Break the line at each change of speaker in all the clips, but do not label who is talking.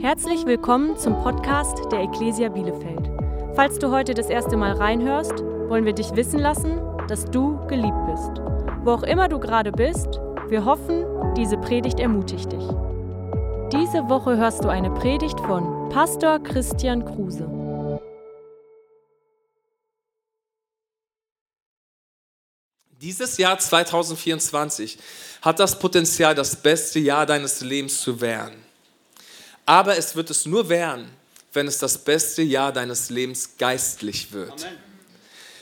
Herzlich willkommen zum Podcast der Ecclesia Bielefeld. Falls du heute das erste Mal reinhörst, wollen wir dich wissen lassen, dass du geliebt bist. Wo auch immer du gerade bist, wir hoffen, diese Predigt ermutigt dich. Diese Woche hörst du eine Predigt von Pastor Christian Kruse.
Dieses Jahr 2024 hat das Potenzial, das beste Jahr deines Lebens zu werden. Aber es wird es nur werden, wenn es das beste Jahr deines Lebens geistlich wird. Amen.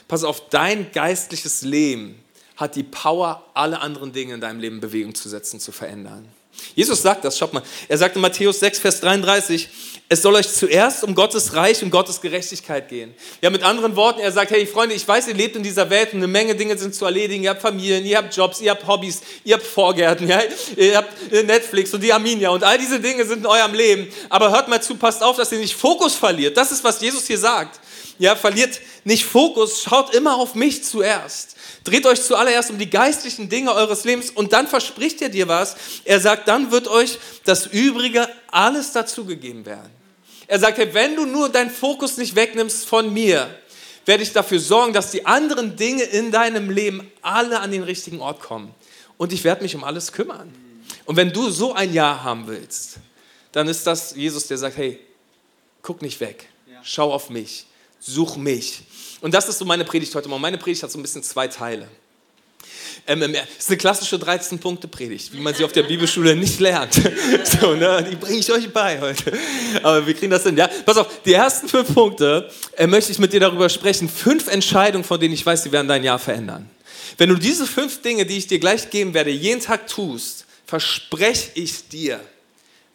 Pass auf, dein geistliches Leben hat die Power, alle anderen Dinge in deinem Leben in Bewegung zu setzen, zu verändern. Jesus sagt das, schaut mal. Er sagt in Matthäus 6, Vers 33, es soll euch zuerst um Gottes Reich und Gottes Gerechtigkeit gehen. Ja, mit anderen Worten, er sagt, hey Freunde, ich weiß, ihr lebt in dieser Welt und eine Menge Dinge sind zu erledigen. Ihr habt Familien, ihr habt Jobs, ihr habt Hobbys, ihr habt Vorgärten, ja? ihr habt Netflix und die Arminia und all diese Dinge sind in eurem Leben. Aber hört mal zu, passt auf, dass ihr nicht Fokus verliert. Das ist, was Jesus hier sagt. Ja, verliert nicht Fokus, schaut immer auf mich zuerst. Dreht euch zuallererst um die geistlichen Dinge eures Lebens und dann verspricht er dir was. Er sagt, dann wird euch das Übrige alles dazugegeben werden. Er sagt, hey, wenn du nur deinen Fokus nicht wegnimmst von mir, werde ich dafür sorgen, dass die anderen Dinge in deinem Leben alle an den richtigen Ort kommen. Und ich werde mich um alles kümmern. Und wenn du so ein Jahr haben willst, dann ist das Jesus, der sagt, hey, guck nicht weg, schau auf mich such mich. Und das ist so meine Predigt heute Morgen. Meine Predigt hat so ein bisschen zwei Teile. Ähm, ähm, es ist eine klassische 13-Punkte-Predigt, wie man sie auf der Bibelschule nicht lernt. so, ne? Die bringe ich euch bei heute. Aber wir kriegen das hin. Ja? Pass auf, die ersten fünf Punkte äh, möchte ich mit dir darüber sprechen. Fünf Entscheidungen, von denen ich weiß, sie werden dein Jahr verändern. Wenn du diese fünf Dinge, die ich dir gleich geben werde, jeden Tag tust, verspreche ich dir,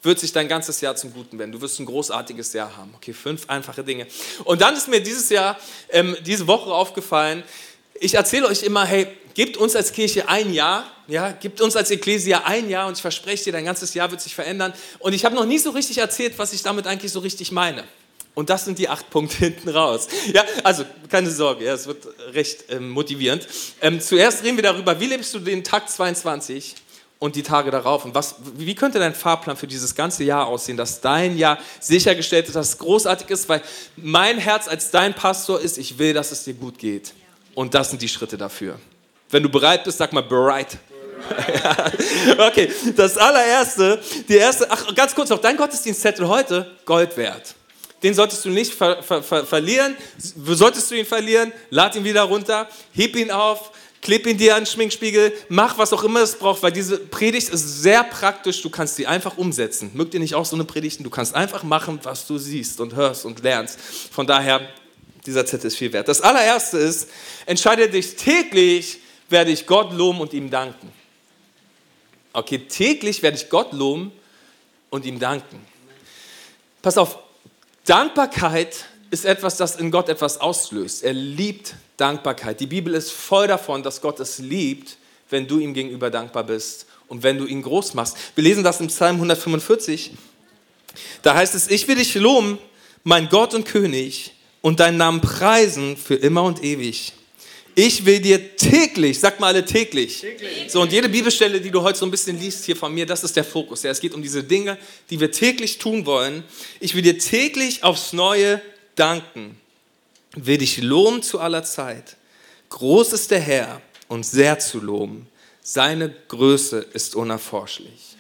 wird sich dein ganzes Jahr zum Guten wenden. Du wirst ein großartiges Jahr haben. Okay, fünf einfache Dinge. Und dann ist mir dieses Jahr, ähm, diese Woche aufgefallen, ich erzähle euch immer, hey, gebt uns als Kirche ein Jahr, ja, gebt uns als Ekklesia ein Jahr und ich verspreche dir, dein ganzes Jahr wird sich verändern. Und ich habe noch nie so richtig erzählt, was ich damit eigentlich so richtig meine. Und das sind die acht Punkte hinten raus. Ja, also keine Sorge, ja, es wird recht ähm, motivierend. Ähm, zuerst reden wir darüber, wie lebst du den Tag 22? und die Tage darauf. Und was, wie könnte dein Fahrplan für dieses ganze Jahr aussehen, dass dein Jahr sichergestellt ist, dass es großartig ist, weil mein Herz als dein Pastor ist, ich will, dass es dir gut geht. Und das sind die Schritte dafür. Wenn du bereit bist, sag mal bereit. okay, das allererste, die erste, ach ganz kurz noch, dein Gottesdienstzettel heute, Gold wert. Den solltest du nicht ver, ver, ver, verlieren. Solltest du ihn verlieren, lad ihn wieder runter, heb ihn auf, kleb ihn dir an den Schminkspiegel, mach was auch immer es braucht, weil diese Predigt ist sehr praktisch, du kannst sie einfach umsetzen. Mögt ihr nicht auch so eine Predigt? Du kannst einfach machen, was du siehst und hörst und lernst. Von daher, dieser Zettel ist viel wert. Das allererste ist, entscheide dich täglich, werde ich Gott loben und ihm danken. Okay, täglich werde ich Gott loben und ihm danken. Pass auf, Dankbarkeit ist etwas, das in Gott etwas auslöst. Er liebt Dankbarkeit. Die Bibel ist voll davon, dass Gott es liebt, wenn du ihm gegenüber dankbar bist und wenn du ihn groß machst. Wir lesen das im Psalm 145. Da heißt es, ich will dich loben, mein Gott und König, und deinen Namen preisen für immer und ewig. Ich will dir täglich, sag mal alle täglich. täglich. So, und jede Bibelstelle, die du heute so ein bisschen liest hier von mir, das ist der Fokus. Ja, es geht um diese Dinge, die wir täglich tun wollen. Ich will dir täglich aufs Neue danken will dich loben zu aller Zeit. Groß ist der Herr und sehr zu loben. Seine Größe ist unerforschlich.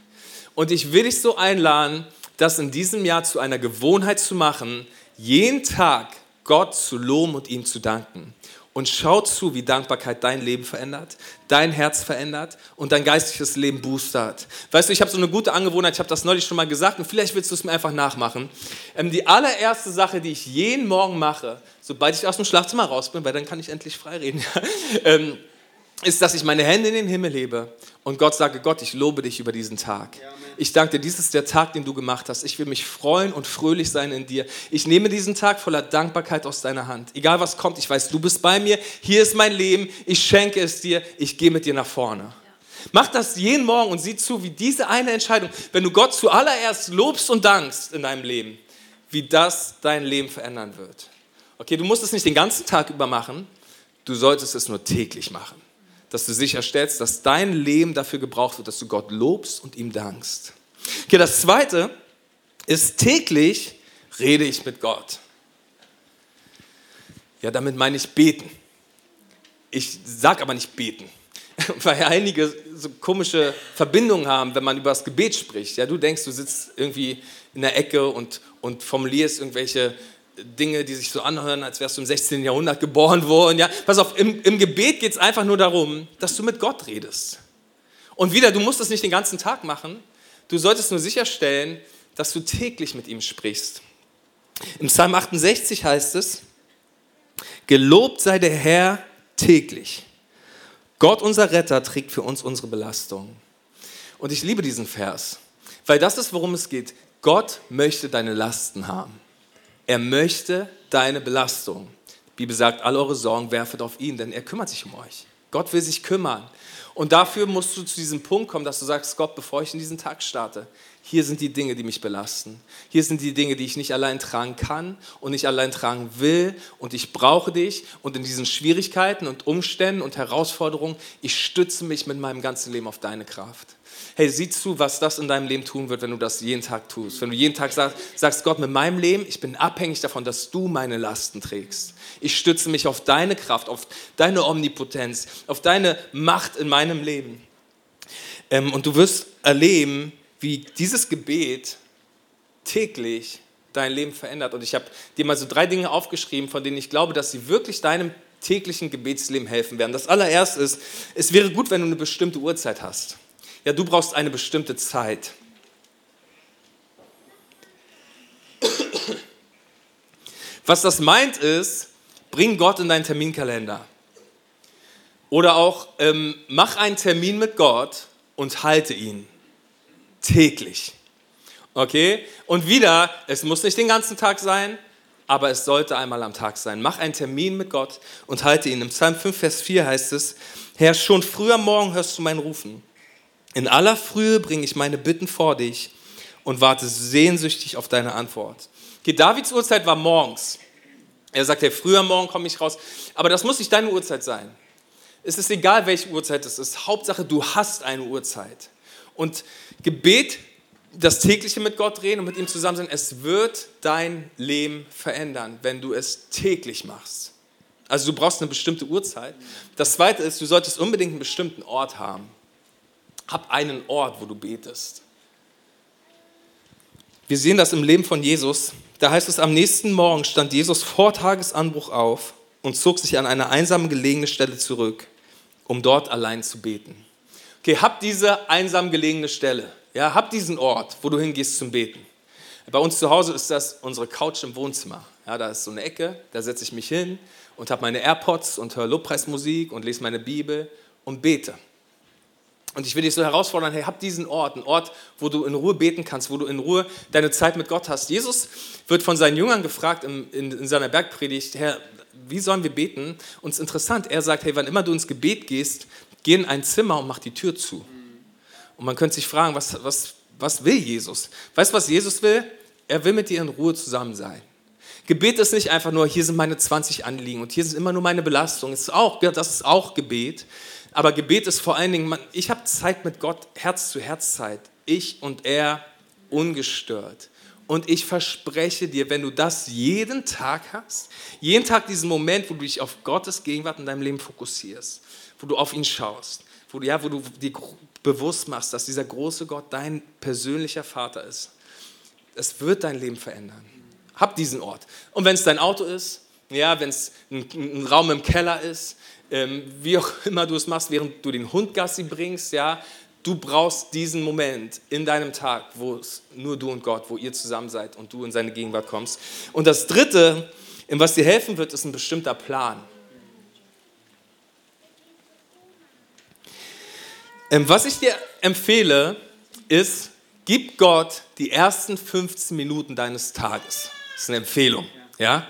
Und ich will dich so einladen, das in diesem Jahr zu einer Gewohnheit zu machen, jeden Tag Gott zu loben und ihm zu danken und schau zu, wie Dankbarkeit dein Leben verändert, dein Herz verändert und dein geistliches Leben boostert. Weißt du, ich habe so eine gute Angewohnheit, ich habe das neulich schon mal gesagt und vielleicht willst du es mir einfach nachmachen. Ähm, die allererste Sache, die ich jeden Morgen mache, sobald ich aus dem Schlafzimmer raus bin, weil dann kann ich endlich frei reden, ähm, ist, dass ich meine Hände in den Himmel hebe und Gott sage, Gott, ich lobe dich über diesen Tag. Ja, ich danke dir, dies ist der Tag, den du gemacht hast. Ich will mich freuen und fröhlich sein in dir. Ich nehme diesen Tag voller Dankbarkeit aus deiner Hand. Egal was kommt, ich weiß, du bist bei mir. Hier ist mein Leben. Ich schenke es dir. Ich gehe mit dir nach vorne. Mach das jeden Morgen und sieh zu, wie diese eine Entscheidung, wenn du Gott zuallererst lobst und dankst in deinem Leben, wie das dein Leben verändern wird. Okay, du musst es nicht den ganzen Tag über machen, du solltest es nur täglich machen dass du sicherstellst, dass dein Leben dafür gebraucht wird, dass du Gott lobst und ihm dankst. Okay, das zweite, ist täglich rede ich mit Gott. Ja, damit meine ich beten. Ich sage aber nicht beten, weil einige so komische Verbindungen haben, wenn man über das Gebet spricht. Ja, du denkst, du sitzt irgendwie in der Ecke und, und formulierst irgendwelche Dinge, die sich so anhören, als wärst du im 16. Jahrhundert geboren worden. Ja, pass auf, im, im Gebet geht es einfach nur darum, dass du mit Gott redest. Und wieder, du musst das nicht den ganzen Tag machen. Du solltest nur sicherstellen, dass du täglich mit ihm sprichst. Im Psalm 68 heißt es, Gelobt sei der Herr täglich. Gott, unser Retter, trägt für uns unsere Belastung. Und ich liebe diesen Vers, weil das ist, worum es geht. Gott möchte deine Lasten haben. Er möchte deine Belastung. Die Bibel sagt, all eure Sorgen werfet auf ihn, denn er kümmert sich um euch. Gott will sich kümmern. Und dafür musst du zu diesem Punkt kommen, dass du sagst, Gott, bevor ich in diesen Tag starte, hier sind die Dinge, die mich belasten. Hier sind die Dinge, die ich nicht allein tragen kann und nicht allein tragen will. Und ich brauche dich. Und in diesen Schwierigkeiten und Umständen und Herausforderungen, ich stütze mich mit meinem ganzen Leben auf deine Kraft. Hey, sieh zu, was das in deinem Leben tun wird, wenn du das jeden Tag tust. Wenn du jeden Tag sagst, sagst Gott, mit meinem Leben, ich bin abhängig davon, dass du meine Lasten trägst. Ich stütze mich auf deine Kraft, auf deine Omnipotenz, auf deine Macht in meinem Leben. Ähm, und du wirst erleben, wie dieses Gebet täglich dein Leben verändert. Und ich habe dir mal so drei Dinge aufgeschrieben, von denen ich glaube, dass sie wirklich deinem täglichen Gebetsleben helfen werden. Das allererste ist, es wäre gut, wenn du eine bestimmte Uhrzeit hast. Ja, du brauchst eine bestimmte Zeit. Was das meint ist, bring Gott in deinen Terminkalender. Oder auch ähm, mach einen Termin mit Gott und halte ihn täglich. Okay? Und wieder, es muss nicht den ganzen Tag sein, aber es sollte einmal am Tag sein. Mach einen Termin mit Gott und halte ihn. Im Psalm 5, Vers 4 heißt es, Herr, schon früh am Morgen hörst du mein Rufen. In aller Frühe bringe ich meine Bitten vor dich und warte sehnsüchtig auf deine Antwort. Okay, Davids Uhrzeit war morgens. Er sagt, hey, früher am Morgen komme ich raus. Aber das muss nicht deine Uhrzeit sein. Es ist egal, welche Uhrzeit es ist. Hauptsache, du hast eine Uhrzeit. Und Gebet, das tägliche mit Gott reden und mit ihm zusammen sein, es wird dein Leben verändern, wenn du es täglich machst. Also du brauchst eine bestimmte Uhrzeit. Das zweite ist, du solltest unbedingt einen bestimmten Ort haben. Hab einen Ort, wo du betest. Wir sehen das im Leben von Jesus. Da heißt es, am nächsten Morgen stand Jesus vor Tagesanbruch auf und zog sich an eine einsam gelegene Stelle zurück, um dort allein zu beten. Okay, hab diese einsam gelegene Stelle. Ja, hab diesen Ort, wo du hingehst zum Beten. Bei uns zu Hause ist das unsere Couch im Wohnzimmer. Ja, da ist so eine Ecke, da setze ich mich hin und habe meine AirPods und höre Lobpreismusik und lese meine Bibel und bete. Und ich will dich so herausfordern, hey, hab diesen Ort, einen Ort, wo du in Ruhe beten kannst, wo du in Ruhe deine Zeit mit Gott hast. Jesus wird von seinen Jüngern gefragt in, in, in seiner Bergpredigt, Herr, wie sollen wir beten? Und es ist interessant, er sagt, hey, wann immer du ins Gebet gehst, geh in ein Zimmer und mach die Tür zu. Und man könnte sich fragen, was, was, was will Jesus? Weißt du, was Jesus will? Er will mit dir in Ruhe zusammen sein. Gebet ist nicht einfach nur, hier sind meine 20 Anliegen und hier sind immer nur meine Belastungen. Ist auch, das ist auch Gebet. Aber Gebet ist vor allen Dingen, ich habe Zeit mit Gott, Herz zu Herz Zeit. Ich und er ungestört. Und ich verspreche dir, wenn du das jeden Tag hast, jeden Tag diesen Moment, wo du dich auf Gottes Gegenwart in deinem Leben fokussierst, wo du auf ihn schaust, wo du, ja, wo du dir bewusst machst, dass dieser große Gott dein persönlicher Vater ist. Es wird dein Leben verändern. Hab diesen Ort. Und wenn es dein Auto ist, ja, wenn es ein, ein, Raum im Keller ist, ähm, wie auch immer du es machst, während du den Hund Gassi bringst, ja, du brauchst diesen Moment in deinem Tag, wo es nur du und Gott, wo ihr zusammen seid und du in seine Gegenwart kommst. Und das Dritte, in was dir helfen wird, ist ein bestimmter Plan. Was ich dir empfehle, ist, gib Gott die ersten 15 Minuten deines Tages. Das ist eine Empfehlung. Ja?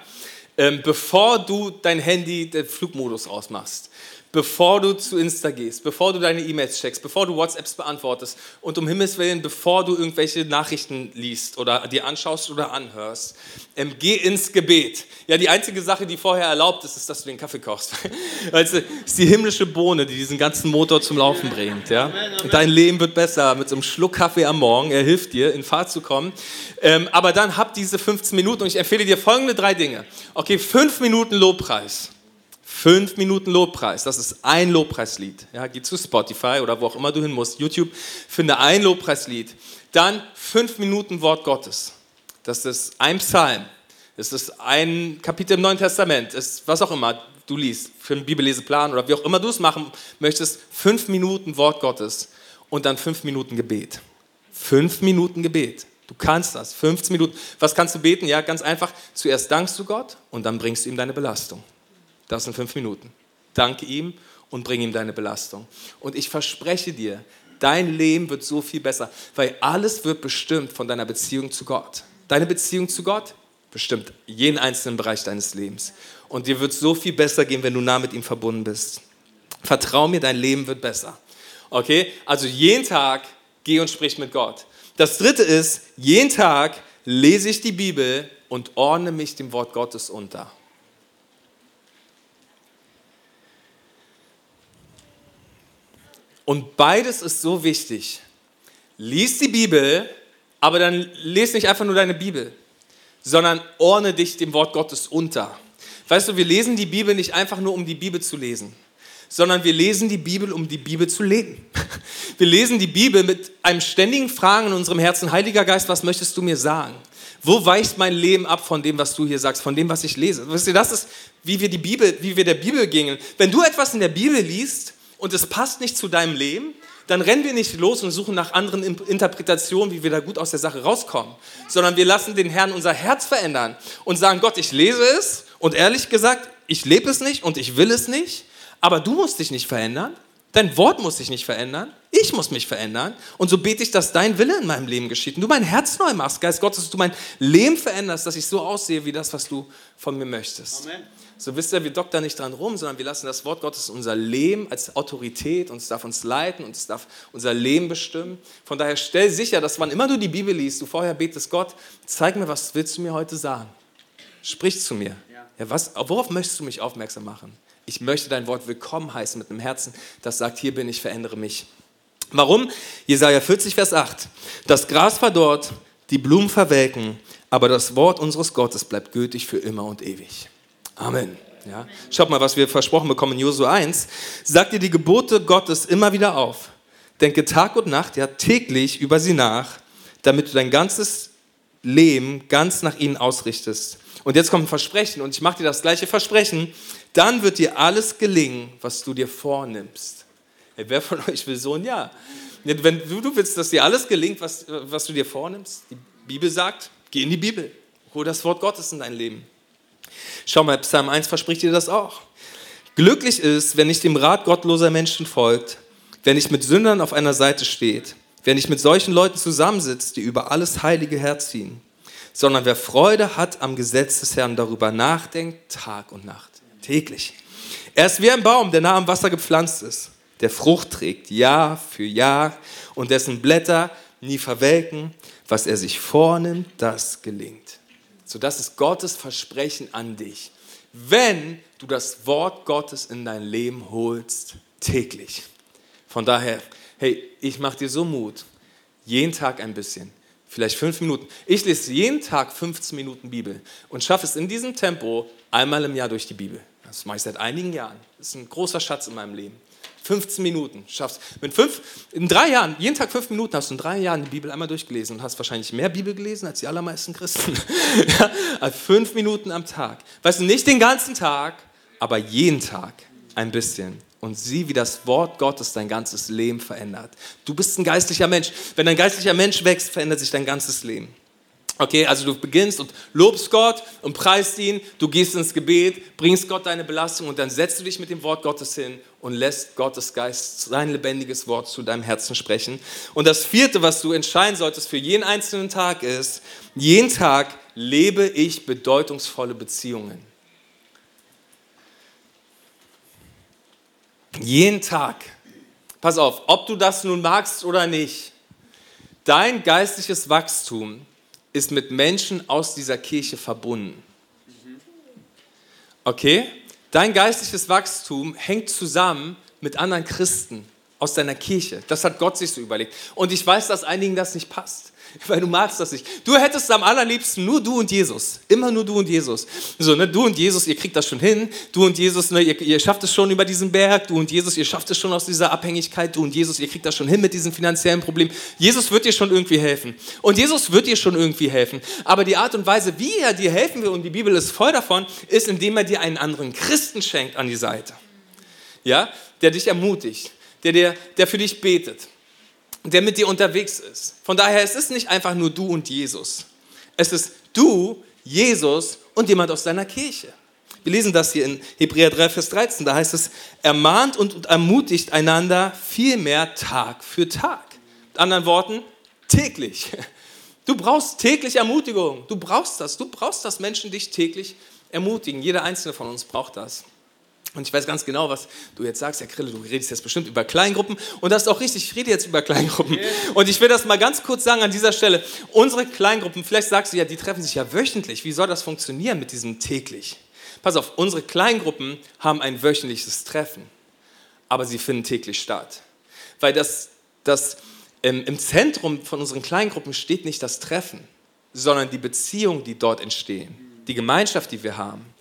Ähm, bevor du dein Handy, den Flugmodus ausmachst. Bevor du zu Insta gehst, bevor du deine E-Mails checkst, bevor du WhatsApps beantwortest und um Himmels Willen, bevor du irgendwelche Nachrichten liest oder dir anschaust oder anhörst, ähm, geh ins Gebet. Ja, die einzige Sache, die vorher erlaubt ist, ist, dass du den Kaffee kochst. also, ist die himmlische Bohne, die diesen ganzen Motor zum Laufen bringt. Ja? Und dein Leben wird besser mit so einem Schluck Kaffee am Morgen. Er hilft dir, in Fahrt zu kommen. Ähm, aber dann hab diese 15 Minuten und ich empfehle dir folgende drei Dinge. Okay, fünf Minuten Lobpreis. Fünf Minuten Lobpreis, das ist ein Lobpreislied. Ja, geh zu Spotify oder wo auch immer du hin musst, YouTube, finde ein Lobpreislied. Dann fünf Minuten Wort Gottes. Das ist ein Psalm. Das ist ein Kapitel im Neuen Testament. Ist was auch immer du liest, für einen Bibelleseplan oder wie auch immer du es machen möchtest. Fünf Minuten Wort Gottes und dann fünf Minuten Gebet. Fünf Minuten Gebet. Du kannst das. 15 Minuten. Was kannst du beten? Ja, ganz einfach. Zuerst dankst du Gott und dann bringst du ihm deine Belastung. Das sind fünf Minuten. Danke ihm und bring ihm deine Belastung. Und ich verspreche dir, dein Leben wird so viel besser, weil alles wird bestimmt von deiner Beziehung zu Gott. Deine Beziehung zu Gott bestimmt jeden einzelnen Bereich deines Lebens. Und dir wird so viel besser gehen, wenn du nah mit ihm verbunden bist. Vertrau mir, dein Leben wird besser. Okay? Also jeden Tag geh und sprich mit Gott. Das dritte ist, jeden Tag lese ich die Bibel und ordne mich dem Wort Gottes unter. Und beides ist so wichtig. Lies die Bibel, aber dann lese nicht einfach nur deine Bibel, sondern ordne dich dem Wort Gottes unter. Weißt du, wir lesen die Bibel nicht einfach nur, um die Bibel zu lesen, sondern wir lesen die Bibel, um die Bibel zu leben. Wir lesen die Bibel mit einem ständigen Fragen in unserem Herzen, Heiliger Geist, was möchtest du mir sagen? Wo weicht mein Leben ab von dem, was du hier sagst, von dem, was ich lese? Wisst ihr, das ist, wie wir die Bibel, wie wir der Bibel gingen. Wenn du etwas in der Bibel liest, und es passt nicht zu deinem Leben, dann rennen wir nicht los und suchen nach anderen Interpretationen, wie wir da gut aus der Sache rauskommen, sondern wir lassen den Herrn unser Herz verändern und sagen, Gott, ich lese es und ehrlich gesagt, ich lebe es nicht und ich will es nicht, aber du musst dich nicht verändern, dein Wort muss sich nicht verändern, ich muss mich verändern und so bete ich, dass dein Wille in meinem Leben geschieht und du mein Herz neu machst, Geist Gottes, dass du mein Leben veränderst, dass ich so aussehe wie das, was du von mir möchtest. Amen. So wisst ihr, wir doktern nicht dran rum, sondern wir lassen das Wort Gottes unser Leben als Autorität und es darf uns leiten und es darf unser Leben bestimmen. Von daher stell sicher, dass wann immer du die Bibel liest, du vorher betest, Gott, zeig mir, was willst du mir heute sagen? Sprich zu mir. Ja, was, worauf möchtest du mich aufmerksam machen? Ich möchte dein Wort willkommen heißen mit einem Herzen, das sagt, hier bin ich, verändere mich. Warum? Jesaja 40, Vers 8. Das Gras verdorrt, die Blumen verwelken, aber das Wort unseres Gottes bleibt gültig für immer und ewig. Amen. Ja? Schaut mal, was wir versprochen bekommen in Josua 1. Sagt dir die Gebote Gottes immer wieder auf. Denke Tag und Nacht, ja täglich über sie nach, damit du dein ganzes Leben ganz nach ihnen ausrichtest. Und jetzt kommt ein Versprechen und ich mache dir das gleiche Versprechen. Dann wird dir alles gelingen, was du dir vornimmst. Hey, wer von euch will so ein Ja? Wenn du, du willst, dass dir alles gelingt, was, was du dir vornimmst, die Bibel sagt, geh in die Bibel. Hol das Wort Gottes in dein Leben. Schau mal, Psalm 1 verspricht dir das auch. Glücklich ist, wer nicht dem Rat gottloser Menschen folgt, wer nicht mit Sündern auf einer Seite steht, wer nicht mit solchen Leuten zusammensitzt, die über alles Heilige herziehen, sondern wer Freude hat am Gesetz des Herrn, darüber nachdenkt, Tag und Nacht, täglich. Er ist wie ein Baum, der nah am Wasser gepflanzt ist, der Frucht trägt Jahr für Jahr und dessen Blätter nie verwelken. Was er sich vornimmt, das gelingt. So, das ist Gottes Versprechen an dich. Wenn du das Wort Gottes in dein Leben holst, täglich. Von daher, hey, ich mache dir so Mut, jeden Tag ein bisschen, vielleicht fünf Minuten. Ich lese jeden Tag 15 Minuten Bibel und schaffe es in diesem Tempo einmal im Jahr durch die Bibel. Das mache ich seit einigen Jahren. Das ist ein großer Schatz in meinem Leben. 15 Minuten schaffst. Mit fünf, in drei Jahren, jeden Tag fünf Minuten hast du in drei Jahren die Bibel einmal durchgelesen und hast wahrscheinlich mehr Bibel gelesen als die allermeisten Christen. ja, also fünf Minuten am Tag. Weißt du, nicht den ganzen Tag, aber jeden Tag ein bisschen. Und sieh, wie das Wort Gottes dein ganzes Leben verändert. Du bist ein geistlicher Mensch. Wenn ein geistlicher Mensch wächst, verändert sich dein ganzes Leben. Okay, also du beginnst und lobst Gott und preist ihn, du gehst ins Gebet, bringst Gott deine Belastung und dann setzt du dich mit dem Wort Gottes hin und lässt Gottes Geist sein lebendiges Wort zu deinem Herzen sprechen. Und das vierte, was du entscheiden solltest für jeden einzelnen Tag ist, jeden Tag lebe ich bedeutungsvolle Beziehungen. jeden Tag, pass auf, ob du das nun magst oder nicht, dein geistliches Wachstum ist mit Menschen aus dieser Kirche verbunden. Okay? Dein geistliches Wachstum hängt zusammen mit anderen Christen aus deiner Kirche. Das hat Gott sich so überlegt. Und ich weiß, dass einigen das nicht passt. weil du magst das nicht. Du hättest am allerliebsten nur du und Jesus. Immer nur du und Jesus. So, ne, du und Jesus, ihr kriegt das schon hin. Du und Jesus, ne, ihr, ihr schafft es schon über diesen Berg. Du und Jesus, ihr schafft es schon aus dieser Abhängigkeit. Du und Jesus, ihr kriegt das schon hin mit diesem finanziellen Problem. Jesus wird dir schon irgendwie helfen. Und Jesus wird dir schon irgendwie helfen. Aber die Art und Weise, wie er dir helfen will, und die Bibel ist voll davon, ist, indem er dir einen anderen Christen schenkt an die Seite. Ja, der dich ermutigt, der, der, der für dich betet der mit dir unterwegs ist. Von daher es ist es nicht einfach nur du und Jesus. Es ist du, Jesus und jemand aus deiner Kirche. Wir lesen das hier in Hebräer 3, Vers 13. Da heißt es, ermahnt und ermutigt einander vielmehr Tag für Tag. Mit anderen Worten, täglich. Du brauchst täglich Ermutigung. Du brauchst das. Du brauchst, dass Menschen dich täglich ermutigen. Jeder einzelne von uns braucht das. Und ich weiß ganz genau, was du jetzt sagst, Herr Krille, du redest jetzt bestimmt über Kleingruppen. Und das ist auch richtig, ich rede jetzt über Kleingruppen. Und ich will das mal ganz kurz sagen an dieser Stelle. Unsere Kleingruppen, vielleicht sagst du ja, die treffen sich ja wöchentlich. Wie soll das funktionieren mit diesem täglich? Pass auf, unsere Kleingruppen haben ein wöchentliches Treffen, aber sie finden täglich statt. Weil das, das ähm, im Zentrum von unseren Kleingruppen steht nicht das Treffen, sondern die Beziehungen, die dort entstehen, die Gemeinschaft, die wir haben.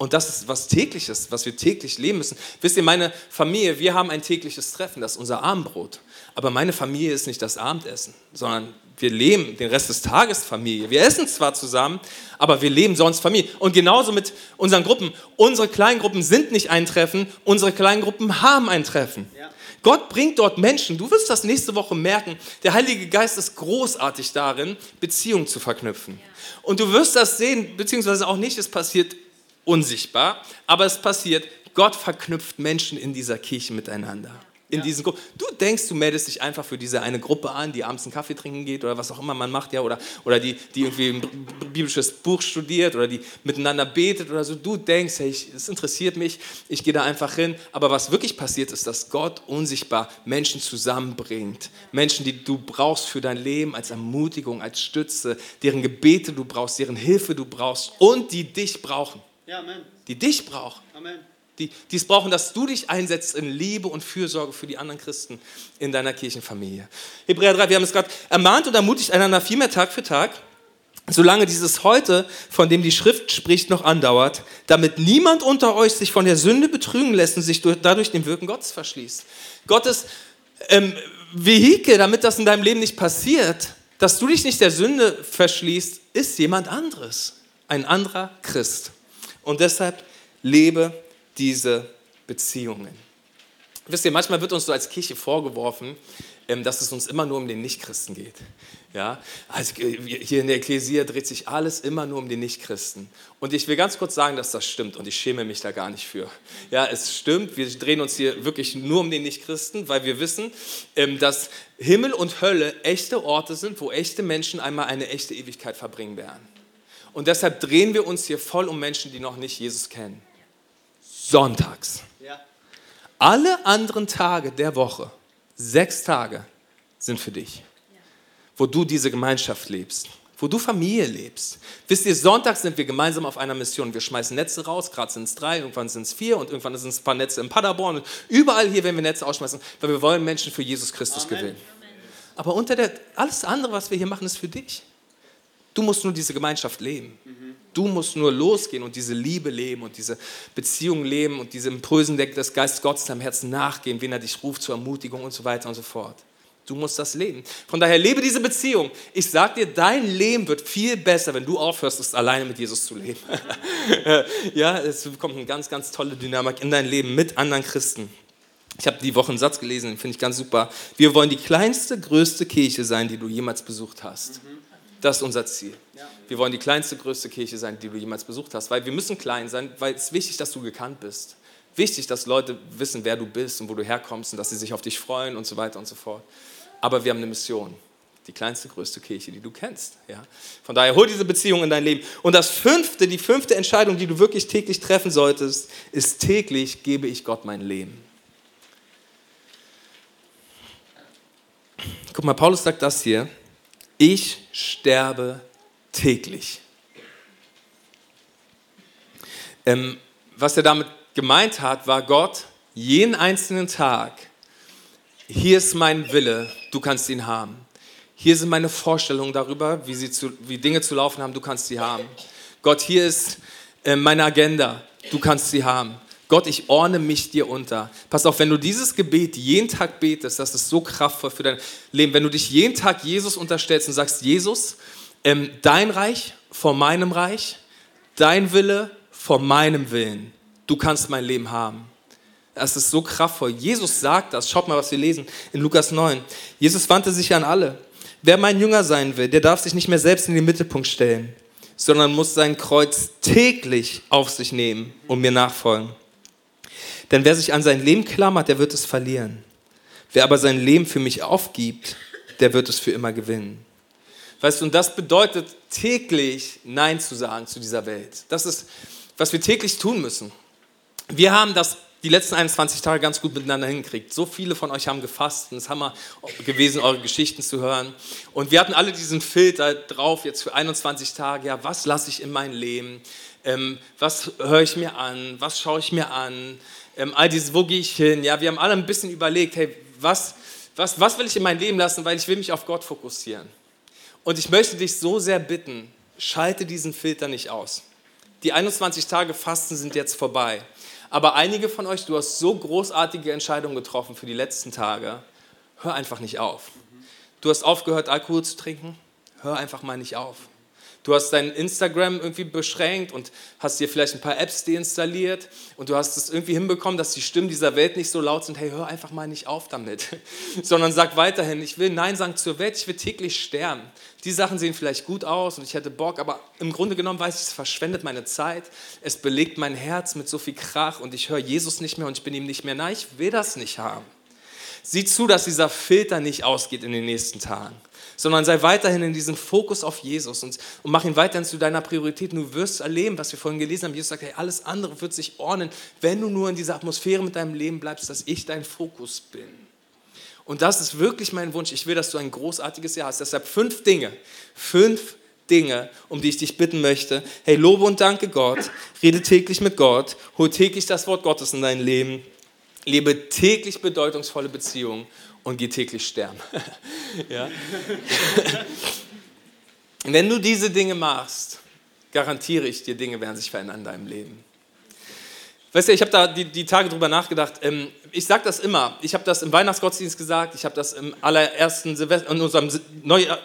Und das ist was tägliches, was wir täglich leben müssen. Wisst ihr, meine Familie, wir haben ein tägliches Treffen, das ist unser Abendbrot. Aber meine Familie ist nicht das Abendessen, sondern wir leben den Rest des Tages Familie. Wir essen zwar zusammen, aber wir leben sonst Familie. Und genauso mit unseren Gruppen. Unsere Kleingruppen sind nicht ein Treffen, unsere Kleingruppen haben ein Treffen. Ja. Gott bringt dort Menschen. Du wirst das nächste Woche merken. Der Heilige Geist ist großartig darin, Beziehungen zu verknüpfen. Ja. Und du wirst das sehen, beziehungsweise auch nicht, es passiert unsichtbar, aber es passiert, Gott verknüpft Menschen in dieser Kirche miteinander. In ja. diesen Gruppen. Du denkst, du meldest dich einfach für diese eine Gruppe an, die abends einen Kaffee trinken geht oder was auch immer man macht, ja, oder, oder die, die irgendwie ein biblisches Buch studiert oder die miteinander betet oder so. Du denkst, hey, es interessiert mich, ich gehe da einfach hin. Aber was wirklich passiert ist, dass Gott unsichtbar Menschen zusammenbringt. Menschen, die du brauchst für dein Leben als Ermutigung, als Stütze, deren Gebete du brauchst, deren Hilfe du brauchst und die dich brauchen. Ja. Die dich brauchen. Amen. Die, die es brauchen, dass du dich einsetzt in Liebe und Fürsorge für die anderen Christen in deiner Kirchenfamilie. Hebräer 3, wir haben es gerade ermahnt und ermutigt einander viel mehr Tag für Tag, solange dieses heute, von dem die Schrift spricht, noch andauert, damit niemand unter euch sich von der Sünde betrügen lässt und sich dadurch dem Wirken Gottes verschließt. Gottes ähm, Vehikel, damit das in deinem Leben nicht passiert, dass du dich nicht der Sünde verschließt, ist jemand anderes, ein anderer Christ. Und deshalb lebe diese Beziehungen. Wisst ihr, manchmal wird uns so als Kirche vorgeworfen, ähm, dass es uns immer nur um den Nichtchristen geht. Ja, also äh, hier in der Ekklesia dreht sich alles immer nur um die Nichtchristen. Und ich will ganz kurz sagen, dass das stimmt und ich schäme mich da gar nicht für. Ja, es stimmt, wir drehen uns hier wirklich nur um den Nichtchristen, weil wir wissen, ähm, dass Himmel und Hölle echte Orte sind, wo echte Menschen einmal eine echte Ewigkeit verbringen werden. Und deshalb drehen wir uns hier voll um Menschen, die noch nicht Jesus kennen. Sonntags. Alle anderen Tage der Woche, sechs Tage, sind für dich, wo du diese Gemeinschaft lebst, wo du Familie lebst. Wisst ihr, sonntags sind wir gemeinsam auf einer Mission. Wir schmeißen Netze raus, gerade sind es drei, irgendwann sind es vier und irgendwann sind es ein paar Netze in Paderborn. Und überall hier werden wir Netze ausschmeißen, weil wir wollen Menschen für Jesus Christus Amen. gewinnen. Aber unter der, alles andere, was wir hier machen, ist für dich. Du musst nur diese Gemeinschaft leben. Du musst nur losgehen und diese Liebe leben und diese Beziehung leben und diese Impulsen des Geistes Gottes deinem Herzen nachgehen, wen er dich ruft zur Ermutigung und so weiter und so fort. Du musst das leben. Von daher lebe diese Beziehung. Ich sage dir, dein Leben wird viel besser, wenn du aufhörst, es alleine mit Jesus zu leben. ja, es kommt eine ganz, ganz tolle Dynamik in dein Leben mit anderen Christen. Ich habe die Woche einen Satz gelesen, den finde ich ganz super. Wir wollen die kleinste, größte Kirche sein, die du jemals besucht hast. Mhm. Das ist unser Ziel. Wir wollen die kleinste, größte Kirche sein, die du jemals besucht hast, weil wir müssen klein sein, weil es wichtig ist, dass du gekannt bist. Wichtig, dass Leute wissen, wer du bist und wo du herkommst und dass sie sich auf dich freuen und so weiter und so fort. Aber wir haben eine Mission. Die kleinste, größte Kirche, die du kennst. Ja? Von daher hol diese Beziehung in dein Leben. Und das fünfte, die fünfte Entscheidung, die du wirklich täglich treffen solltest, ist täglich gebe ich Gott mein Leben. Guck mal, Paulus sagt das hier. Ich sterbe täglich. Ähm, was er damit gemeint hat, war Gott, jeden einzelnen Tag, hier ist mein Wille, du kannst ihn haben. Hier sind meine Vorstellungen darüber, wie, sie zu, wie Dinge zu laufen haben, du kannst sie haben. Gott, hier ist äh, meine Agenda, du kannst sie haben. Gott, ich ordne mich dir unter. Pass auf, wenn du dieses Gebet jeden Tag betest, das ist so kraftvoll für dein Leben. Wenn du dich jeden Tag Jesus unterstellst und sagst, Jesus, ähm, dein Reich vor meinem Reich, dein Wille vor meinem Willen. Du kannst mein Leben haben. Das ist so kraftvoll. Jesus sagt das. Schaut mal, was wir lesen in Lukas 9. Jesus wandte sich an alle. Wer mein Jünger sein will, der darf sich nicht mehr selbst in den Mittelpunkt stellen, sondern muss sein Kreuz täglich auf sich nehmen und mir nachfolgen. Denn wer sich an sein Leben klammert, der wird es verlieren. Wer aber sein Leben für mich aufgibt, der wird es für immer gewinnen. Weißt du, und das bedeutet täglich Nein zu sagen zu dieser Welt. Das ist was wir täglich tun müssen. Wir haben das die letzten 21 Tage ganz gut miteinander hingekriegt. So viele von euch haben gefasst. Es ist Hammer gewesen, eure Geschichten zu hören. Und wir hatten alle diesen Filter drauf jetzt für 21 Tage. Ja, was lasse ich in mein Leben? Ähm, was höre ich mir an? Was schaue ich mir an? Ähm, all dieses, wo gehe ich hin? Ja, wir haben alle ein bisschen überlegt, hey, was, was, was will ich in mein Leben lassen? Weil ich will mich auf Gott fokussieren. Und ich möchte dich so sehr bitten, schalte diesen Filter nicht aus. Die 21 Tage Fasten sind jetzt vorbei. Aber einige von euch, du hast so großartige Entscheidungen getroffen für die letzten Tage. Hör einfach nicht auf. Du hast aufgehört, Alkohol zu trinken. Hör einfach mal nicht auf. Du hast dein Instagram irgendwie beschränkt und hast dir vielleicht ein paar Apps deinstalliert und du hast es irgendwie hinbekommen, dass die Stimmen dieser Welt nicht so laut sind, hey, hör einfach mal nicht auf damit, sondern sag weiterhin, ich will Nein sagen zur Welt, ich will täglich sterben. Die Sachen sehen vielleicht gut aus und ich hätte Bock, aber im Grunde genommen weiß ich, es verschwendet meine Zeit, es belegt mein Herz mit so viel Krach und ich höre Jesus nicht mehr und ich bin ihm nicht mehr nah, ich will das nicht haben. Sieh zu, dass dieser Filter nicht ausgeht in den nächsten Tagen sondern sei weiterhin in diesem Fokus auf Jesus und, und mach ihn weiterhin zu deiner Priorität. Du wirst erleben, was wir vorhin gelesen haben. Jesus sagt, hey, alles andere wird sich ordnen, wenn du nur in dieser Atmosphäre mit deinem Leben bleibst, dass ich dein Fokus bin. Und das ist wirklich mein Wunsch. Ich will, dass du ein großartiges Jahr hast. Deshalb fünf Dinge, fünf Dinge, um die ich dich bitten möchte. Hey, lobe und danke Gott, rede täglich mit Gott, hol täglich das Wort Gottes in dein Leben, lebe täglich bedeutungsvolle Beziehungen und geh täglich sterben. ja? Wenn du diese Dinge machst, garantiere ich dir, Dinge werden sich verändern in deinem Leben. Weißt du, ich habe da die, die, Tage drüber nachgedacht. Ähm, ich sage das immer. Ich habe das im Weihnachtsgottesdienst gesagt, ich habe das im allerersten Silvester, in unserem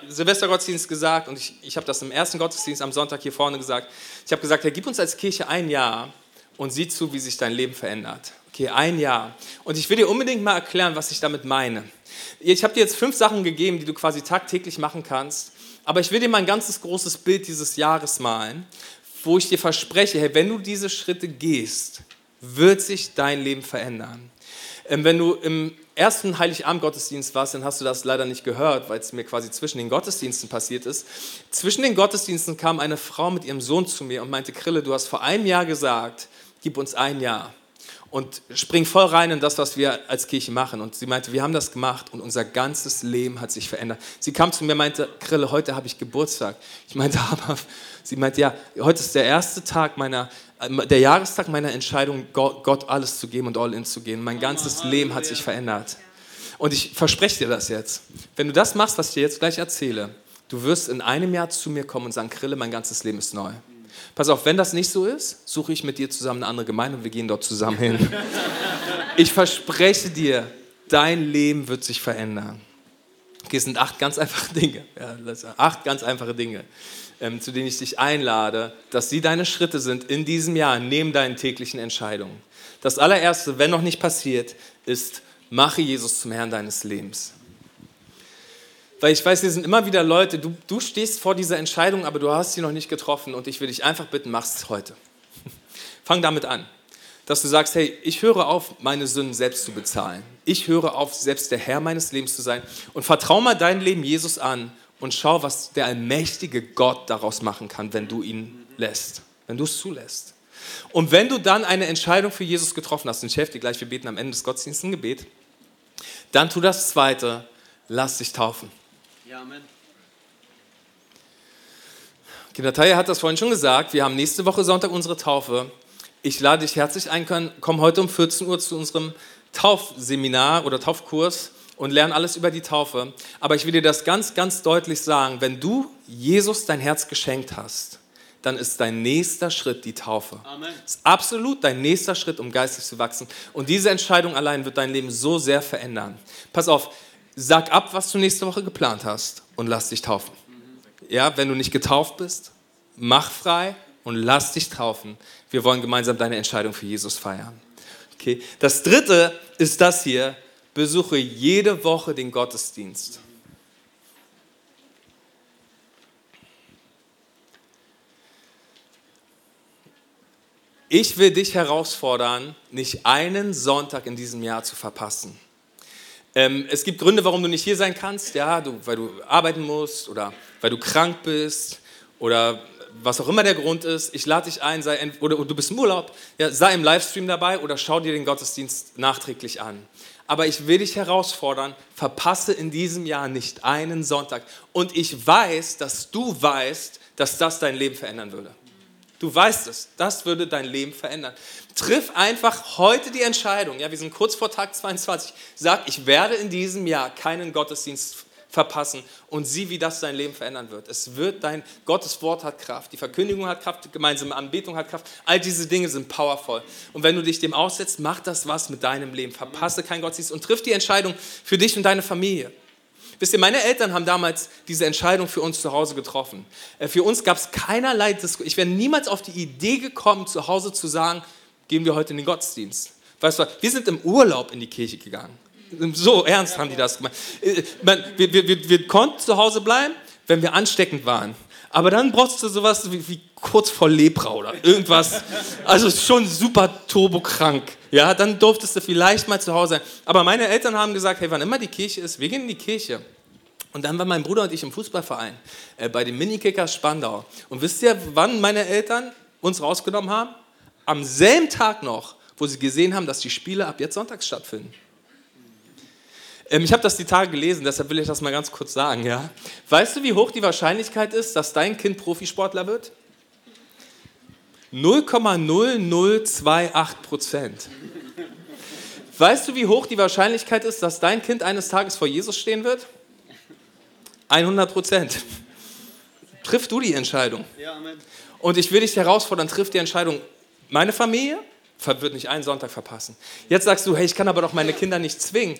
Silvestergottesdienst gesagt und ich, ich habe das im ersten Gottesdienst am Sonntag hier vorne gesagt. Ich habe gesagt, Herr, gib uns als Kirche ein Jahr und sieh zu, wie sich dein Leben verändert. Okay, ein Jahr. Und ich will dir unbedingt mal erklären, was ich damit meine. Ich habe dir jetzt fünf Sachen gegeben, die du quasi tagtäglich machen kannst. Aber ich will dir mal ein ganzes großes Bild dieses Jahres malen, wo ich dir verspreche, hey, wenn du diese Schritte gehst, wird sich dein Leben verändern. Ähm, wenn du im ersten Heiligabend-Gottesdienst warst, dann hast du das leider nicht gehört, weil es mir quasi zwischen den Gottesdiensten passiert ist. Zwischen den Gottesdiensten kam eine Frau mit ihrem Sohn zu mir und meinte, Krille, du hast vor einem Jahr gesagt, gib uns ein Jahr und spring voll rein in das, was wir als Kirche machen. Und sie meinte, wir haben das gemacht und unser ganzes Leben hat sich verändert. Sie kam zu mir und meinte, Krille, heute habe ich Geburtstag. Ich meinte, aber, sie meinte, ja, heute ist der erste Tag meiner, äh, der Jahrestag meiner Entscheidung, Gott alles zu geben und all in zu gehen. Mein ganzes Leben hat sich verändert. Und ich verspreche dir das jetzt. Wenn du das machst, was ich dir jetzt gleich erzähle, du wirst in einem Jahr zu mir kommen und sagen, Krille, mein ganzes Leben ist neu. Pass auf, wenn das nicht so ist, suche ich mit dir zusammen eine andere Gemeinde und wir gehen dort zusammen hin. Ich verspreche dir, dein Leben wird sich verändern. Okay, es sind acht ganz einfache Dinge. Ja, acht ganz einfache Dinge, ähm, zu denen ich dich einlade, dass sie deine Schritte sind in diesem Jahr neben deinen täglichen Entscheidungen. Das allererste, wenn noch nicht passiert, ist, mache Jesus zum Herrn deines Lebens. Weil ich weiß, hier sind immer wieder Leute, du, du stehst vor dieser Entscheidung, aber du hast sie noch nicht getroffen und ich will dich einfach bitten, mach es heute. Fang damit an, dass du sagst, hey, ich höre auf, meine Sünden selbst zu bezahlen. Ich höre auf, selbst der Herr meines Lebens zu sein und vertraue mal dein Leben Jesus an und schau, was der allmächtige Gott daraus machen kann, wenn du ihn lässt, wenn du es zulässt. Und wenn du dann eine Entscheidung für Jesus getroffen hast, und ich helfe dir gleich, wir beten am Ende des Gottesdienstes ein Gebet, dann tu das Zweite, lass dich taufen.
Ja, Amen.
Okay, Natalia hat das vorhin schon gesagt. Wir haben nächste Woche Sonntag unsere Taufe. Ich lade dich herzlich ein, komm heute um 14 Uhr zu unserem Taufseminar oder Taufkurs und lern alles über die Taufe. Aber ich will dir das ganz, ganz deutlich sagen. Wenn du Jesus dein Herz geschenkt hast, dann ist dein nächster Schritt die Taufe. Amen. Das ist absolut dein nächster Schritt, um geistig zu wachsen. Und diese Entscheidung allein wird dein Leben so sehr verändern. Pass auf, sag ab, was du nächste Woche geplant hast und lass dich taufen. Ja, wenn du nicht getauft bist, mach frei und lass dich taufen. Wir wollen gemeinsam deine Entscheidung für Jesus feiern. Okay. Das dritte ist das hier. Besuche jede Woche den Gottesdienst. Ich will dich herausfordern, nicht einen Sonntag in diesem Jahr zu verpassen. Ähm, es gibt Gründe, warum du nicht hier sein kannst, ja, du, weil du arbeiten musst oder weil du krank bist oder was auch immer der Grund ist. Ich lade dich ein, sei, oder, du bist im Urlaub, ja, sei im Livestream dabei oder schau dir den Gottesdienst nachträglich an. Aber ich will dich herausfordern, verpasse in diesem Jahr nicht einen Sonntag. Und ich weiß, dass du weißt, dass das dein Leben verändern würde. Du weißt es, das würde dein Leben verändern. Triff einfach heute die Entscheidung. Ja, wir sind kurz vor Tag 22. Sag, ich werde in diesem Jahr keinen Gottesdienst verpassen und sieh, wie das dein Leben verändern wird. Es wird dein Gottes Wort hat Kraft, die Verkündigung hat Kraft, gemeinsame Anbetung hat Kraft. All diese Dinge sind powerful. Und wenn du dich dem aussetzt, mach das was mit deinem Leben. Verpasse keinen Gottesdienst und triff die Entscheidung für dich und deine Familie. Wisst ihr, meine Eltern haben damals diese Entscheidung für uns zu Hause getroffen. Äh, für uns gab es keinerlei Diskussion. Ich wäre niemals auf die Idee gekommen, zu Hause zu sagen, gehen wir heute in den Gottesdienst. Weißt du, wir sind im Urlaub in die Kirche gegangen. So ernst haben die das gemacht. Äh, wir, wir, wir, konnten zu Hause bleiben, wenn wir ansteckend waren. Aber dann brauchst du sowas wie, wie kurz vor Lepra oder irgendwas. Also schon super turbokrank. Ja, dann durftest du vielleicht mal zu Hause sein. Aber meine Eltern haben gesagt, hey, wann immer die Kirche ist, wir gehen in die Kirche. Und dann waren mein Bruder und ich im Fußballverein äh, bei den Minikickers Spandau. Und wisst ihr, wann meine Eltern uns rausgenommen haben? Am selben Tag noch, wo sie gesehen haben, dass die Spiele ab jetzt sonntags stattfinden. Ähm, ich habe das die Tage gelesen, deshalb will ich das mal ganz kurz sagen. Ja? Weißt du, wie hoch die Wahrscheinlichkeit ist, dass dein Kind Profisportler wird? 0,0028 Prozent. Weißt du, wie hoch die Wahrscheinlichkeit ist, dass dein Kind eines Tages vor Jesus stehen wird? 100 Prozent. Triff du die Entscheidung. Und ich will dich herausfordern, triff die Entscheidung. Meine Familie wird nicht einen Sonntag verpassen. Jetzt sagst du, hey, ich kann aber doch meine Kinder nicht zwingen.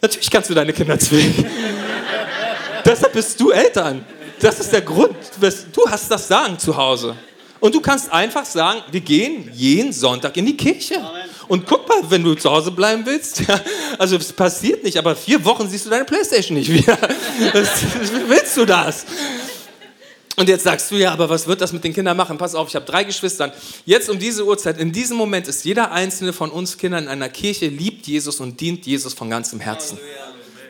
Natürlich kannst du deine Kinder zwingen. Deshalb bist du Eltern. Das ist der Grund. Du hast das Sagen zu Hause. Und du kannst einfach sagen, wir gehen jeden Sonntag in die Kirche. Und guck mal, wenn du zu Hause bleiben willst, ja, also es passiert nicht, aber vier Wochen siehst du deine Playstation nicht wieder. Wie willst du das? Und jetzt sagst du, ja, aber was wird das mit den Kindern machen? Pass auf, ich habe drei Geschwister. Jetzt um diese Uhrzeit, in diesem Moment ist jeder einzelne von uns Kindern in einer Kirche, liebt Jesus und dient Jesus von ganzem Herzen.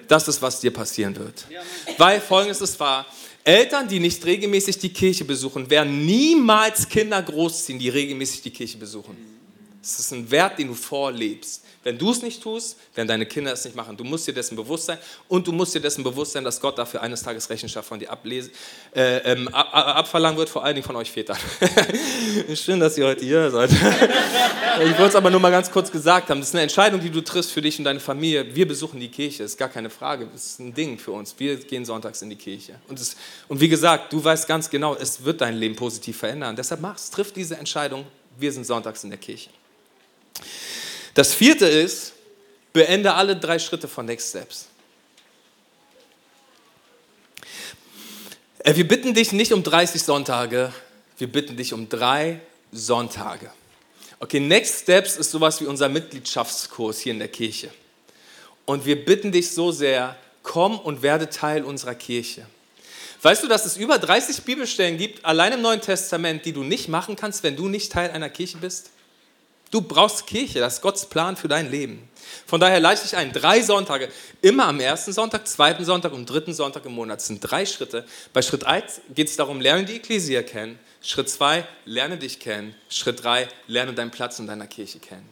Das ist, was dir passieren wird. Weil folgendes ist wahr. Eltern, die nicht regelmäßig die Kirche besuchen, werden niemals Kinder großziehen, die regelmäßig die Kirche besuchen. Das ist ein Wert, den du vorlebst. Wenn du es nicht tust, werden deine Kinder es nicht machen. Du musst dir dessen bewusst sein und du musst dir dessen bewusst sein, dass Gott dafür eines Tages Rechenschaft von dir ablesen, äh, ähm, ab, abverlangen wird, vor allen Dingen von euch Vätern. Schön, dass ihr heute hier seid. ich wollte es aber nur mal ganz kurz gesagt haben. Das ist eine Entscheidung, die du triffst für dich und deine Familie. Wir besuchen die Kirche, ist gar keine Frage. Das ist ein Ding für uns. Wir gehen sonntags in die Kirche. Und, es, und wie gesagt, du weißt ganz genau, es wird dein Leben positiv verändern. Deshalb mach's, triff diese Entscheidung. Wir sind sonntags in der Kirche. Das vierte ist, beende alle drei Schritte von Next Steps. Äh, wir bitten dich nicht um 30 Sonntage, wir bitten dich um drei Sonntage. Okay, Next Steps ist sowas wie unser Mitgliedschaftskurs hier in der Kirche. Und wir bitten dich so sehr, komm und werde Teil unserer Kirche. Weißt du, dass es über 30 Bibelstellen gibt, allein im Neuen Testament, die du nicht machen kannst, wenn du nicht Teil einer Kirche bist? Du brauchst Kirche, das ist Gottes Plan für dein Leben. Von daher leite ich ein, drei Sonntage, immer am ersten Sonntag, zweiten Sonntag und dritten Sonntag im Monat. Das sind drei Schritte. Bei Schritt 1 geht es darum, lerne die Ekklesia kennen. Schritt 2, lerne dich kennen. Schritt 3, lerne deinen Platz in deiner Kirche kennen.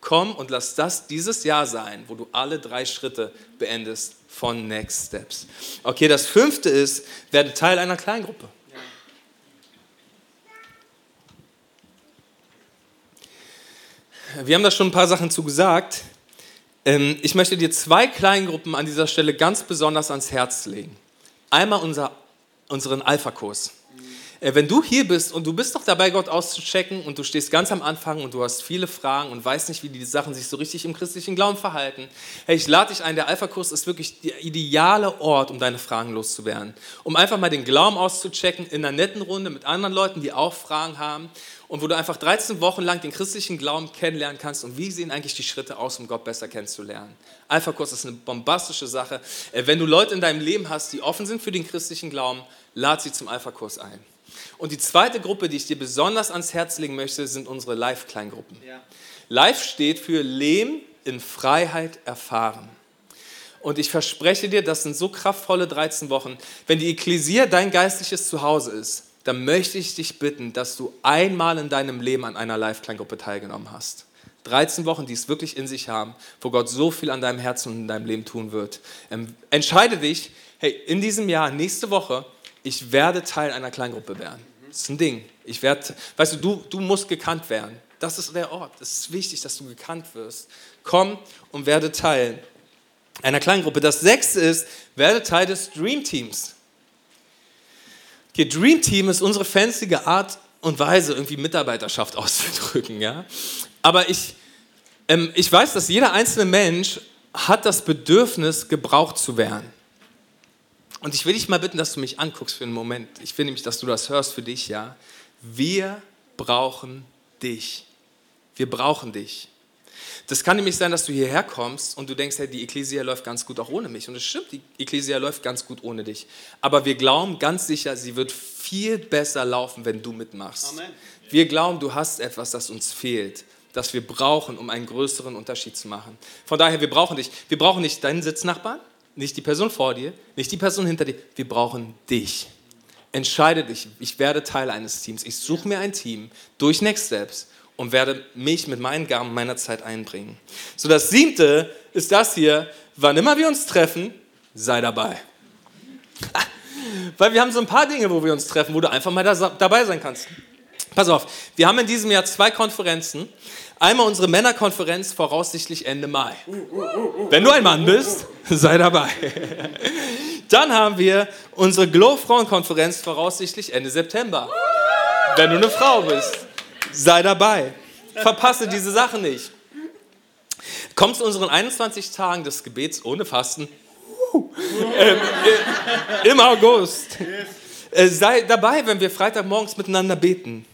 Komm und lass das dieses Jahr sein, wo du alle drei Schritte beendest von Next Steps. Okay, das fünfte ist, werde Teil einer Kleingruppe. Wir haben da schon ein paar Sachen zu gesagt. Ähm, ich möchte dir zwei Kleingruppen an dieser Stelle ganz besonders ans Herz legen. Einmal unser, unseren Alpha-Kurs. Äh, wenn du hier bist und du bist doch dabei, Gott auszuchecken und du stehst ganz am Anfang und du hast viele Fragen und weißt nicht, wie die Sachen sich so richtig im christlichen Glauben verhalten, hey, ich lade dich ein, der Alpha-Kurs ist wirklich der ideale Ort, um deine Fragen loszuwerden. Um einfach mal den Glauben auszuchecken in einer netten Runde mit anderen Leuten, die auch Fragen haben und wo du einfach 13 Wochen lang den christlichen Glauben kennenlernen kannst und wie sehen eigentlich die Schritte aus, um Gott besser kennenzulernen. Alpha-Kurs ist eine bombastische Sache. Äh, wenn du Leute in deinem Leben hast, die offen sind für den christlichen Glauben, lad sie zum Alpha-Kurs ein. Und die zweite Gruppe, die ich dir besonders ans Herz legen möchte, sind unsere Live-Kleingruppen. Ja. Live steht für Leben in Freiheit erfahren. Und ich verspreche dir, das sind so kraftvolle 13 Wochen. Wenn die Ekklesia dein geistliches Zuhause ist, dann möchte ich dich bitten, dass du einmal in deinem Leben an einer Live-Kleingruppe teilgenommen hast. 13 Wochen, die es wirklich in sich haben, wo Gott so viel an deinem Herzen und in deinem Leben tun wird. Ähm, entscheide dich, hey, in diesem Jahr, nächste Woche, ich werde Teil einer Kleingruppe werden. Das ist ein Ding. Ich werde, weißt du, du, du musst gekannt werden. Das ist der Ort. Es ist wichtig, dass du gekannt wirst. Komm und werde Teil einer Kleingruppe. Das sechste ist, werde Teil des Dream Teams. Okay, Dream Team ist unsere fancy Art und Weise, irgendwie Mitarbeiterschaft auszudrücken. Ja? Aber ich, ähm, ich weiß, dass jeder einzelne Mensch hat das Bedürfnis, gebraucht zu werden. Und ich will dich mal bitten, dass du mich anguckst für einen Moment. Ich will nämlich, dass du das hörst für dich, ja. Wir brauchen dich. Wir brauchen dich. Das kann nämlich sein, dass du hierher kommst und du denkst, hey, die Ekklesia läuft ganz gut auch ohne mich. Und es stimmt, die Ekklesia läuft ganz gut ohne dich. Aber wir glauben ganz sicher, sie wird viel besser laufen, wenn du mitmachst. Amen. Wir glauben, du hast etwas, das uns fehlt, das wir brauchen, um einen größeren Unterschied zu machen. Von daher, wir brauchen dich. Wir brauchen nicht deinen Sitznachbarn, nicht die Person vor dir, nicht die Person hinter dir. Wir brauchen dich. Entscheide dich. Ich werde Teil eines Teams. Ich suche mir ein Team durch Next Steps und werde mich mit meinen Gaben meiner Zeit einbringen. So, das siebte ist das hier. Wann immer wir uns treffen, sei dabei. Weil wir haben so ein paar Dinge, wo wir uns treffen, wo du einfach mal da, dabei sein kannst. Pass auf, wir haben in diesem Jahr zwei Konferenzen. Einmal unsere Männerkonferenz, voraussichtlich Ende Mai. Wenn du ein Mann bist, sei dabei. Dann haben wir unsere Glow Frauenkonferenz, voraussichtlich Ende September. Wenn du eine Frau bist, sei dabei. Verpasse diese Sachen nicht. Komm zu unseren 21 Tagen des Gebets ohne Fasten. Ähm, äh, Im August. Äh, sei dabei, wenn wir Freitagmorgens miteinander beten.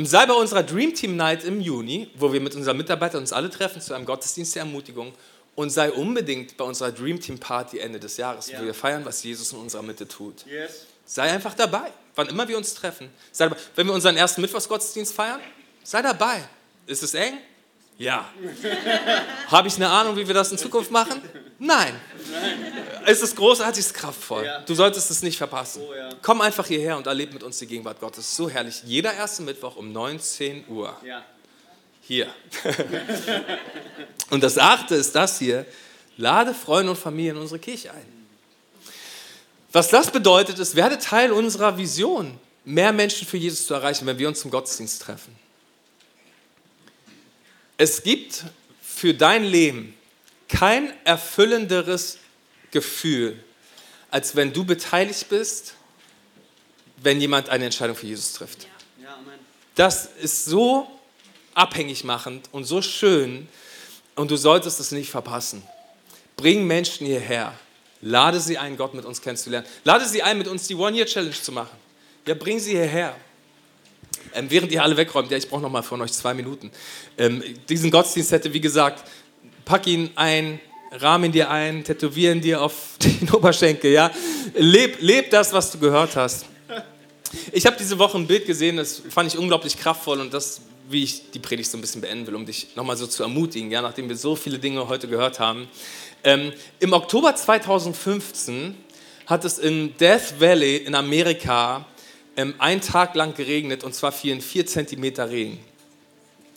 Sei bei unserer Dream Team Night im Juni, wo wir mit unseren Mitarbeitern uns alle treffen zu einem Gottesdienst der Ermutigung. Und sei unbedingt bei unserer Dream Team Party Ende des Jahres, ja. wo wir feiern, was Jesus in unserer Mitte tut. Yes. Sei einfach dabei, wann immer wir uns treffen. Sei dabei. Wenn wir unseren ersten Mittwochsgottesdienst feiern, sei dabei. Ist es eng? Ja. Habe ich eine Ahnung, wie wir das in Zukunft machen? Nein. Es ist großartig, es ist kraftvoll. Du solltest es nicht verpassen. Oh. Komm einfach hierher und erlebe mit uns die Gegenwart Gottes. So herrlich. Jeder erste Mittwoch um 19 Uhr. Hier. und das achte ist das hier. Lade Freunde und Familie in unsere Kirche ein. Was das bedeutet, ist, werde Teil unserer Vision, mehr Menschen für Jesus zu erreichen, wenn wir uns zum Gottesdienst treffen. Es gibt für dein Leben kein erfüllenderes Gefühl, als wenn du beteiligt bist, wenn jemand eine Entscheidung für Jesus trifft. Das ist so abhängig machend und so schön und du solltest es nicht verpassen. Bring Menschen hierher. Lade sie ein, Gott mit uns kennenzulernen. Lade sie ein, mit uns die One-Year-Challenge zu machen. Ja, bring sie hierher. Ähm, während ihr alle wegräumt, ja, ich brauche noch mal von euch zwei Minuten. Ähm, diesen Gottesdienst hätte, wie gesagt, pack ihn ein, rahmen dir ein, tätowieren dir auf den Oberschenkel, ja. Leb, leb das, was du gehört hast. Ich habe diese Woche ein Bild gesehen, das fand ich unglaublich kraftvoll und das, wie ich die Predigt so ein bisschen beenden will, um dich nochmal so zu ermutigen, ja, nachdem wir so viele Dinge heute gehört haben. Ähm, Im Oktober 2015 hat es in Death Valley in Amerika ähm, einen Tag lang geregnet und zwar fielen vier Zentimeter Regen.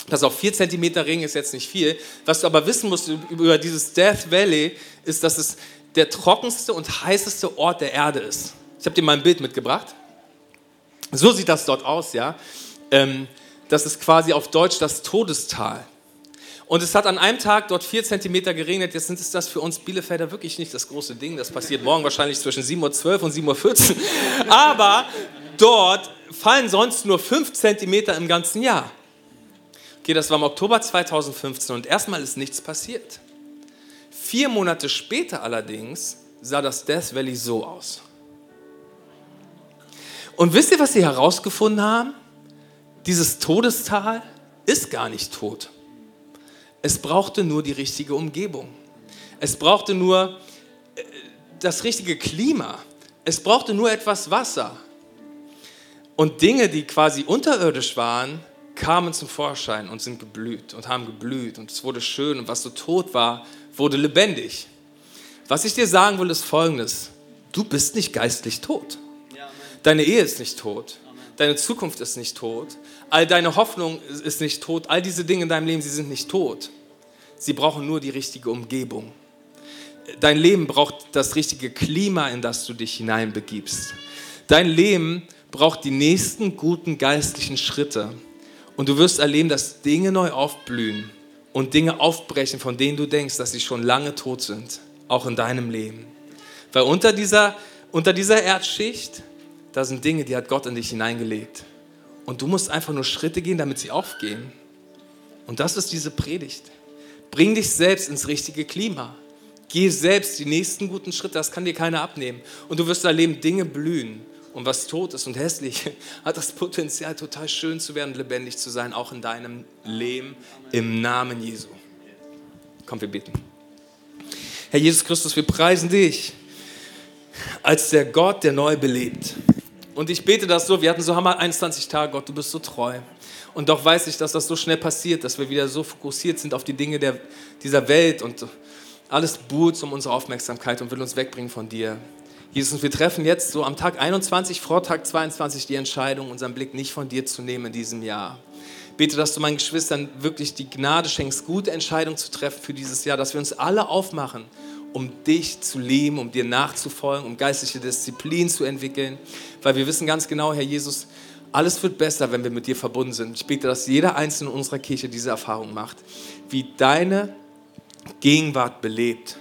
Pass auf, vier Zentimeter Regen ist jetzt nicht viel. Was du aber wissen musst über dieses Death Valley, ist, dass es der trockenste und heißeste Ort der Erde ist. Ich habe dir mal ein Bild mitgebracht. So sieht das dort aus, ja. Ähm, das ist quasi auf Deutsch das Todestal. Und es hat an einem Tag dort vier Zentimeter geregnet. Jetzt sind es das für uns Bielefelder wirklich nicht das große Ding. Das passiert morgen wahrscheinlich zwischen 7.12 Uhr und 7.14 Uhr. Aber dort fallen sonst nur fünf Zentimeter im ganzen Jahr. Okay, das war im Oktober 2015 und erstmal ist nichts passiert. Vier Monate später allerdings sah das Death Valley so aus. Und wisst ihr, was sie herausgefunden haben? Dieses Todestal ist gar nicht tot. Es brauchte nur die richtige Umgebung. Es brauchte nur äh, das richtige Klima. Es brauchte nur etwas Wasser. Und Dinge, die quasi unterirdisch waren, kamen zum Vorschein und sind geblüht und haben geblüht und es wurde schön und was so tot war, wurde lebendig. Was ich dir sagen will, ist folgendes. Du bist nicht geistlich tot. Deine Ehe ist nicht tot. Deine Zukunft ist nicht tot. All deine Hoffnung ist nicht tot. All diese Dinge in deinem Leben, sie sind nicht tot. Sie brauchen nur die richtige Umgebung. Dein Leben braucht das richtige Klima, in das du dich hineinbegibst. Dein Leben braucht die nächsten guten geistlichen Schritte. Und du wirst erleben, dass Dinge neu aufblühen und Dinge aufbrechen, von denen du denkst, dass sie schon lange tot sind, auch in deinem Leben. Weil unter dieser, unter dieser Erdschicht, da sind Dinge, die hat Gott in dich hineingelegt. Und du musst einfach nur Schritte gehen, damit sie aufgehen. Und das ist diese Predigt. Bring dich selbst ins richtige Klima. Geh selbst die nächsten guten Schritte, das kann dir keiner abnehmen. Und du wirst erleben, Dinge blühen und was tot ist und hässlich, hat das Potenzial, total schön zu werden, lebendig zu sein, auch in deinem Leben, im Namen Jesu. Komm, wir beten. Herr Jesus Christus, wir preisen dich als der Gott, der neu belebt. Und ich bete das so, wir hatten so Hammer 21 Tage, Gott, du bist so treu. Und doch weiß ich, dass das so schnell passiert, dass wir wieder so fokussiert sind auf die Dinge der, dieser Welt und alles buhlt um unsere Aufmerksamkeit und will uns wegbringen von dir. Jesus, wir treffen jetzt so am Tag 21, vor Tag 22 die Entscheidung, unseren Blick nicht von dir zu nehmen in diesem Jahr. Bete, dass du meinen Geschwistern wirklich die Gnade schenkst, gute Entscheidungen zu treffen für dieses Jahr, dass wir uns alle aufmachen, um dich zu lieben, um dir nachzufolgen, um geistliche Disziplin zu entwickeln, weil wir wissen ganz genau, Herr Jesus, alles wird besser, wenn wir mit dir verbunden sind. Ich bete, dass jeder Einzelne in unserer Kirche diese Erfahrung macht, wie deine Gegenwart belebt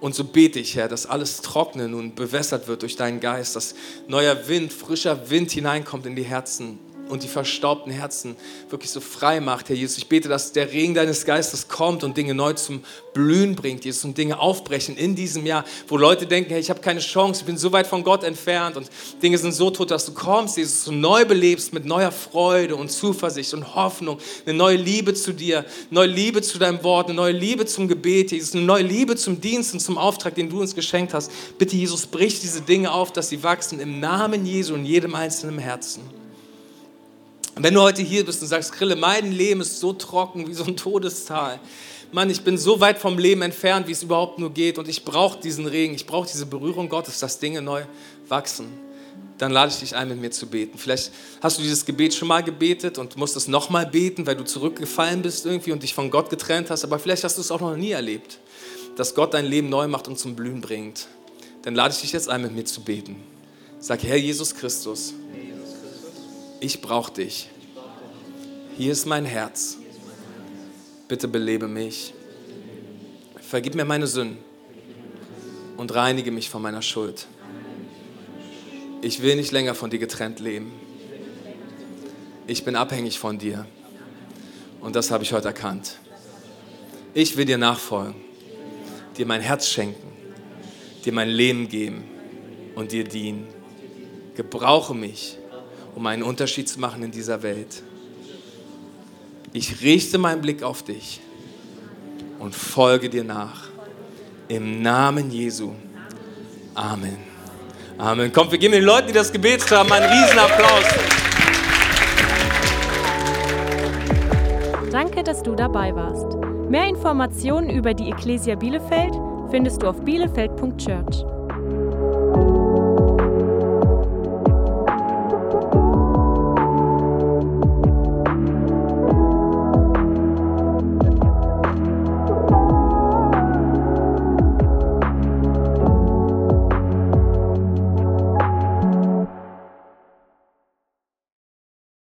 und so bete ich, Herr, dass alles Trockene nun bewässert wird durch deinen Geist, dass neuer Wind, frischer Wind hineinkommt in die Herzen und die verstaubten Herzen wirklich so frei macht, Herr Jesus. Ich bete, dass der Regen deines Geistes kommt und Dinge neu zum Blühen bringt, Jesus, und Dinge aufbrechen in diesem Jahr, wo Leute denken, hey, ich habe keine Chance, ich bin so weit von Gott entfernt und Dinge sind so tot, dass du kommst, Jesus, du neu belebst mit neuer Freude und Zuversicht und Hoffnung, eine neue Liebe zu dir, neue Liebe zu deinem Wort, eine neue Liebe zum Gebet, Jesus, eine neue Liebe zum Dienst und zum Auftrag, den du uns geschenkt hast. Bitte, Jesus, brich diese Dinge auf, dass sie wachsen im Namen Jesu in jedem einzelnen Herzen. Und wenn du heute hier bist und sagst, Krille, mein Leben ist so trocken wie so ein Todestal. Mann, ich bin so weit vom Leben entfernt, wie es überhaupt nur geht. Und ich brauche diesen Regen, ich brauche diese Berührung Gottes, dass Dinge neu wachsen. Dann lade ich dich ein, mit mir zu beten. Vielleicht hast du dieses Gebet schon mal gebetet und musst es nochmal beten, weil du zurückgefallen bist irgendwie und dich von Gott getrennt hast. Aber vielleicht hast du es auch noch nie erlebt, dass Gott dein Leben neu macht und zum Blühen bringt. Dann lade ich dich jetzt ein, mit mir zu beten. Sag, Herr Jesus Christus, ich brauche dich. Hier ist mein Herz. Bitte belebe mich. Vergib mir meine Sünden und reinige mich von meiner Schuld. Ich will nicht länger von dir getrennt leben. Ich bin abhängig von dir. Und das habe ich heute erkannt. Ich will dir nachfolgen, dir mein Herz schenken, dir mein Leben geben und dir dienen. Gebrauche mich um einen Unterschied zu machen in dieser Welt. Ich richte meinen Blick auf dich und folge dir nach. Im Namen Jesu. Amen. Amen. Kommt, wir geben den Leuten, die das gebetet haben, einen Riesenapplaus.
Danke, dass du dabei warst. Mehr Informationen über die Ecclesia Bielefeld findest du auf bielefeld.church.